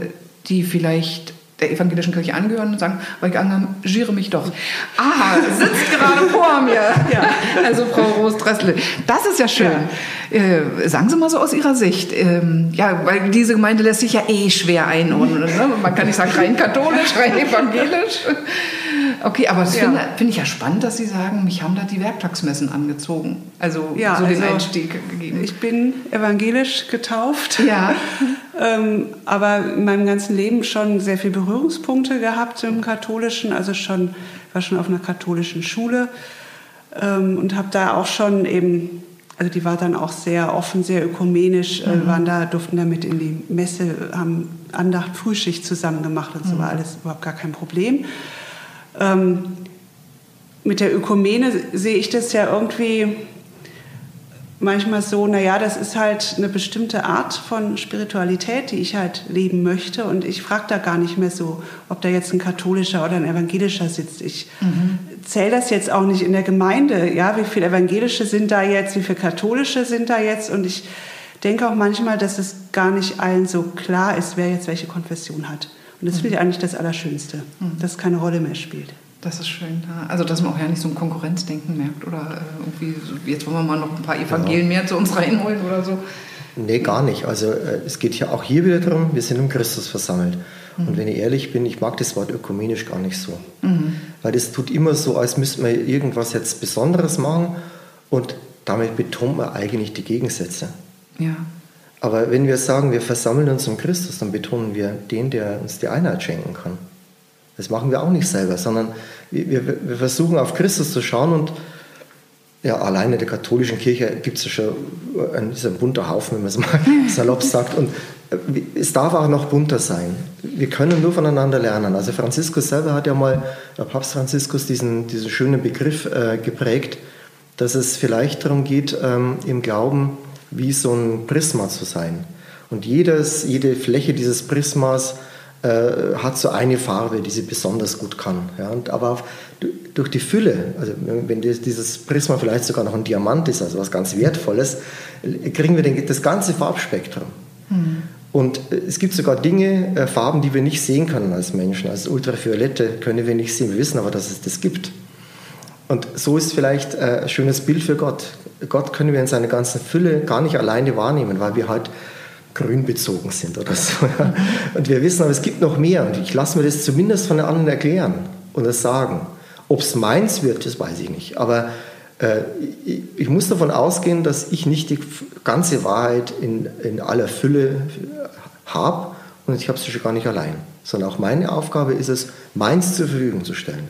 die vielleicht der evangelischen Kirche angehören und sagen, aber ich engagiere mich doch. Ah, sitzt gerade vor mir. Ja, also Frau Roos-Dressel. Das ist ja schön. Ja. Äh, sagen Sie mal so aus Ihrer Sicht. Ähm, ja, weil diese Gemeinde lässt sich ja eh schwer einordnen. Ne? Man kann nicht sagen rein katholisch, rein evangelisch. Okay, aber das ja. finde find ich ja spannend, dass Sie sagen, mich haben da die Werktagsmessen angezogen. Also ja, so den also Einstieg gegeben. Ich bin evangelisch getauft. Ja. ähm, aber in meinem ganzen Leben schon sehr viele Berührungspunkte gehabt im Katholischen. Also schon, war schon auf einer katholischen Schule ähm, und habe da auch schon eben also die war dann auch sehr offen, sehr ökumenisch, äh, mhm. waren da, durften damit in die Messe, haben Andacht, Frühschicht zusammen gemacht und so mhm. war alles überhaupt gar kein Problem. Ähm, mit der Ökumene sehe ich das ja irgendwie manchmal so, naja, das ist halt eine bestimmte Art von Spiritualität, die ich halt leben möchte. Und ich frage da gar nicht mehr so, ob da jetzt ein katholischer oder ein evangelischer sitzt. Ich mhm. zähle das jetzt auch nicht in der Gemeinde. Ja, wie viele evangelische sind da jetzt, wie viele katholische sind da jetzt? Und ich denke auch manchmal, dass es gar nicht allen so klar ist, wer jetzt welche Konfession hat. Und das finde ich eigentlich das Allerschönste, mhm. dass es keine Rolle mehr spielt. Das ist schön. Also, dass man auch ja nicht so ein Konkurrenzdenken merkt oder äh, irgendwie, so, jetzt wollen wir mal noch ein paar Evangelien ja. mehr zu uns reinholen oder so. Nee, gar nicht. Also, äh, es geht ja auch hier wieder darum, wir sind um Christus versammelt. Mhm. Und wenn ich ehrlich bin, ich mag das Wort ökumenisch gar nicht so. Mhm. Weil das tut immer so, als müssten wir irgendwas jetzt Besonderes machen und damit betont man eigentlich die Gegensätze. Ja. Aber wenn wir sagen, wir versammeln uns um Christus, dann betonen wir den, der uns die Einheit schenken kann. Das machen wir auch nicht selber, sondern wir, wir, versuchen auf Christus zu schauen und ja, alleine der katholischen Kirche gibt es ja schon ein, ist ein bunter Haufen, wenn man es mal salopp sagt. Und äh, es darf auch noch bunter sein. Wir können nur voneinander lernen. Also Franziskus selber hat ja mal, der Papst Franziskus, diesen, diesen schönen Begriff äh, geprägt, dass es vielleicht darum geht, ähm, im Glauben wie so ein Prisma zu sein. Und jedes, jede Fläche dieses Prismas äh, hat so eine Farbe, die sie besonders gut kann. Ja, und aber auf, durch die Fülle, also wenn dieses Prisma vielleicht sogar noch ein Diamant ist, also was ganz Wertvolles, kriegen wir den, das ganze Farbspektrum. Mhm. Und äh, es gibt sogar Dinge, äh, Farben, die wir nicht sehen können als Menschen. Also Ultraviolette können wir nicht sehen, wir wissen aber, dass es das gibt. Und so ist vielleicht äh, ein schönes Bild für Gott. Gott können wir in seiner ganzen Fülle gar nicht alleine wahrnehmen, weil wir halt grün bezogen sind oder so. Und wir wissen, aber es gibt noch mehr. Und ich lasse mir das zumindest von den anderen erklären und das sagen. Ob es meins wird, das weiß ich nicht. Aber äh, ich, ich, muss davon ausgehen, dass ich nicht die ganze Wahrheit in, in aller Fülle habe und ich habe sie schon gar nicht allein. Sondern auch meine Aufgabe ist es, meins zur Verfügung zu stellen.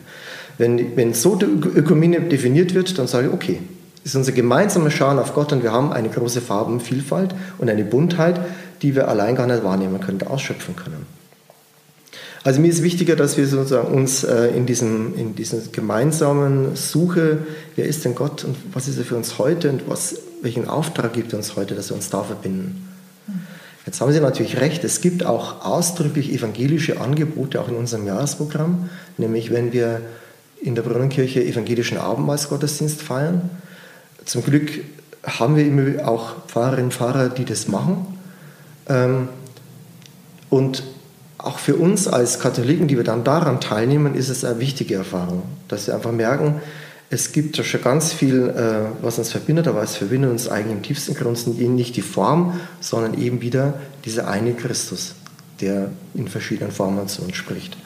Wenn, wenn so die Ökumene definiert wird, dann sage ich, okay, ist unser gemeinsames Schauen auf Gott und wir haben eine große Farbenvielfalt und eine Buntheit, die wir allein gar nicht wahrnehmen können, ausschöpfen können. Also mir ist wichtiger, dass wir sozusagen uns äh, in diesem in diesen gemeinsamen Suche, wer ist denn Gott und was ist er für uns heute und was, welchen Auftrag gibt er uns heute, dass wir uns da verbinden. Jetzt haben Sie natürlich recht, es gibt auch ausdrücklich evangelische Angebote auch in unserem Jahresprogramm, nämlich wenn wir in der Brunnenkirche evangelischen Abendmahlsgottesdienst feiern, zum Glück haben wir immer auch Pfarrerinnen und Pfarrer, die das machen. Ähm, und auch für uns als Katholiken, die wir dann daran teilnehmen, ist es eine wichtige Erfahrung, dass wir einfach merken, es gibt ja schon ganz viel, äh, was uns verbindet, aber es verbindet uns eigentlich im tiefsten Grund nicht die Form, sondern eben wieder dieser eine Christus, der in verschiedenen Formen zu uns spricht.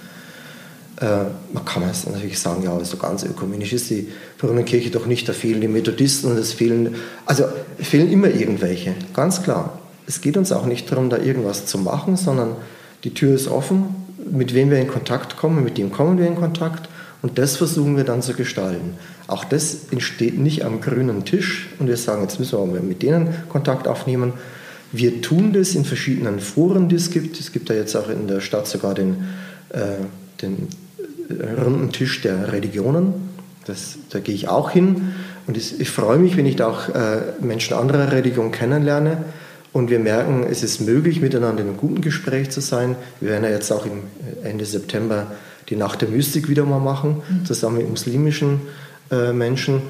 Äh, man kann jetzt natürlich sagen, ja, so ganz ökumenisch ist die Brunnenkirche doch nicht, da fehlen die Methodisten und es fehlen, also fehlen immer irgendwelche, ganz klar. Es geht uns auch nicht darum, da irgendwas zu machen, sondern die Tür ist offen, mit wem wir in Kontakt kommen, mit dem kommen wir in Kontakt und das versuchen wir dann zu gestalten. Auch das entsteht nicht am grünen Tisch und wir sagen, jetzt müssen wir mit denen Kontakt aufnehmen. Wir tun das in verschiedenen Foren, die es gibt. Es gibt ja jetzt auch in der Stadt sogar den, äh, den runden Tisch der Religionen. Das, da gehe ich auch hin und ich, ich freue mich, wenn ich da auch äh, Menschen anderer Religion kennenlerne und wir merken, es ist möglich, miteinander in einem guten Gespräch zu sein. Wir werden ja jetzt auch im äh, Ende September die Nacht der Mystik wieder mal machen, mhm. zusammen mit muslimischen äh, Menschen.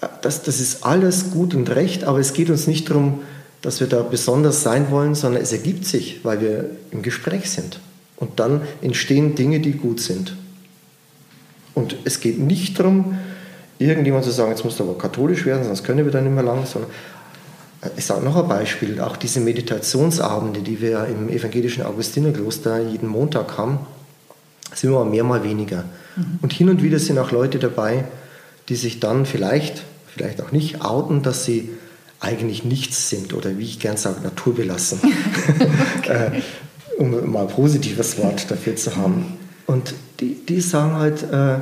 Äh, das, das ist alles gut und recht, aber es geht uns nicht darum, dass wir da besonders sein wollen, sondern es ergibt sich, weil wir im Gespräch sind. Und dann entstehen Dinge, die gut sind. Und es geht nicht darum, irgendjemand zu sagen, jetzt musst du aber katholisch werden, sonst können wir dann nicht mehr lang, sondern äh, ich sage noch ein Beispiel, auch diese Meditationsabende, die wir im evangelischen Augustinerkloster jeden Montag haben, sind immer mehr, mal weniger. Mhm. Und hin und wieder sind auch Leute dabei, die sich dann vielleicht, vielleicht auch nicht outen, dass sie eigentlich nichts sind oder wie ich gern sage, naturbelassen. okay. Äh, um mal ein positives Wort dafür zu haben. Und die, die sagen halt, äh,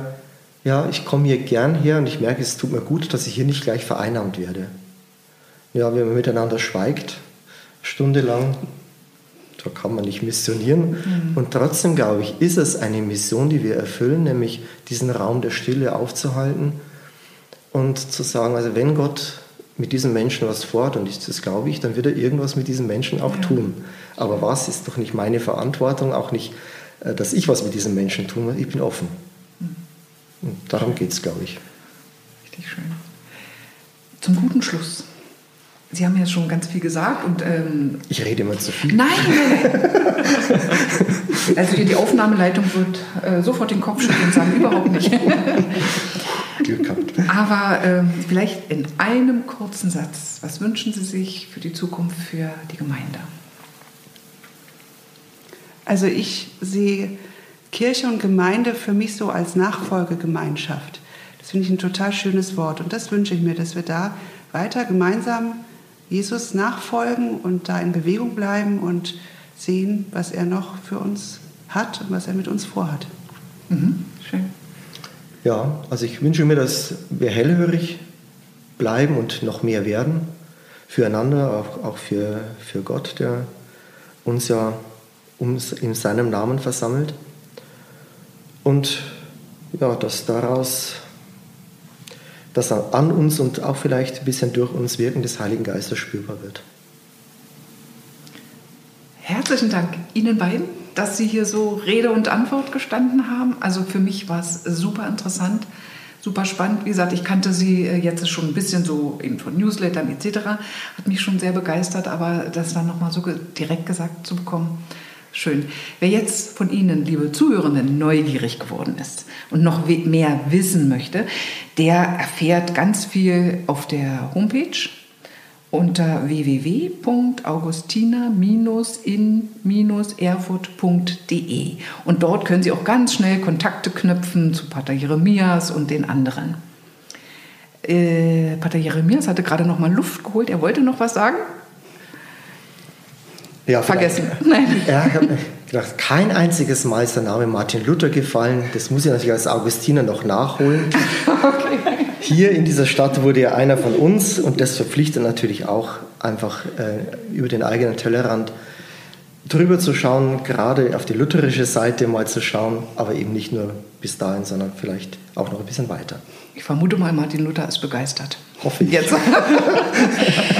ja, ich komme hier gern her und ich merke, es tut mir gut, dass ich hier nicht gleich vereinnahmt werde. Ja, wenn man miteinander schweigt, stundenlang, da kann man nicht missionieren. Mhm. Und trotzdem, glaube ich, ist es eine Mission, die wir erfüllen, nämlich diesen Raum der Stille aufzuhalten und zu sagen, also wenn Gott mit diesem Menschen was fort, und das glaube ich, dann wird er irgendwas mit diesem Menschen auch ja. tun. Aber was ist doch nicht meine Verantwortung, auch nicht dass ich was mit diesen Menschen tun muss. Ich bin offen. Und darum geht es, glaube ich. Richtig schön. Zum guten Schluss Sie haben ja schon ganz viel gesagt und ähm, ich rede immer zu viel. Nein, also hier die Aufnahmeleitung wird äh, sofort den Kopf schütteln und sagen überhaupt nicht. Aber ähm, vielleicht in einem kurzen Satz, was wünschen Sie sich für die Zukunft für die Gemeinde? Also ich sehe Kirche und Gemeinde für mich so als Nachfolgegemeinschaft. Das finde ich ein total schönes Wort und das wünsche ich mir, dass wir da weiter gemeinsam Jesus nachfolgen und da in Bewegung bleiben und sehen, was er noch für uns hat und was er mit uns vorhat. Mhm, schön. Ja, also ich wünsche mir, dass wir hellhörig bleiben und noch mehr werden füreinander, auch, auch für, für Gott, der uns ja in seinem Namen versammelt. Und ja, dass daraus das an uns und auch vielleicht ein bisschen durch uns Wirken des Heiligen Geistes spürbar wird. Herzlichen Dank Ihnen beiden, dass Sie hier so Rede und Antwort gestanden haben. Also für mich war es super interessant, super spannend. Wie gesagt, ich kannte Sie äh, jetzt schon ein bisschen so eben von Newslettern etc. Hat mich schon sehr begeistert, aber das dann nochmal so direkt gesagt zu bekommen, Schön. Wer jetzt von Ihnen, liebe Zuhörenden, neugierig geworden ist und noch mehr wissen möchte, der erfährt ganz viel auf der Homepage unter www.augustina-in-erfurt.de. Und dort können Sie auch ganz schnell Kontakte knüpfen zu Pater Jeremias und den anderen. Äh, Pater Jeremias hatte gerade noch mal Luft geholt. Er wollte noch was sagen. Ja, Vergessen. Nein. Ja, ich habe gedacht, kein einziges Mal ist der Name Martin Luther gefallen. Das muss ich natürlich als Augustiner noch nachholen. okay. Hier in dieser Stadt wurde er einer von uns und das verpflichtet natürlich auch einfach äh, über den eigenen Tellerrand drüber zu schauen, gerade auf die lutherische Seite mal zu schauen, aber eben nicht nur bis dahin, sondern vielleicht auch noch ein bisschen weiter. Ich vermute mal, Martin Luther ist begeistert. Hoffe ich. Jetzt.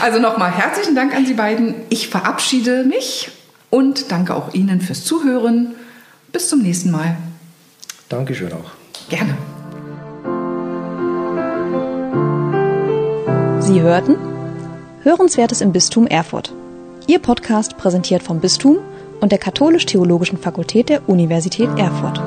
Also nochmal herzlichen Dank an Sie beiden. Ich verabschiede mich und danke auch Ihnen fürs Zuhören. Bis zum nächsten Mal. Dankeschön auch. Gerne. Sie hörten Hörenswertes im Bistum Erfurt. Ihr Podcast präsentiert vom Bistum und der Katholisch-Theologischen Fakultät der Universität Erfurt.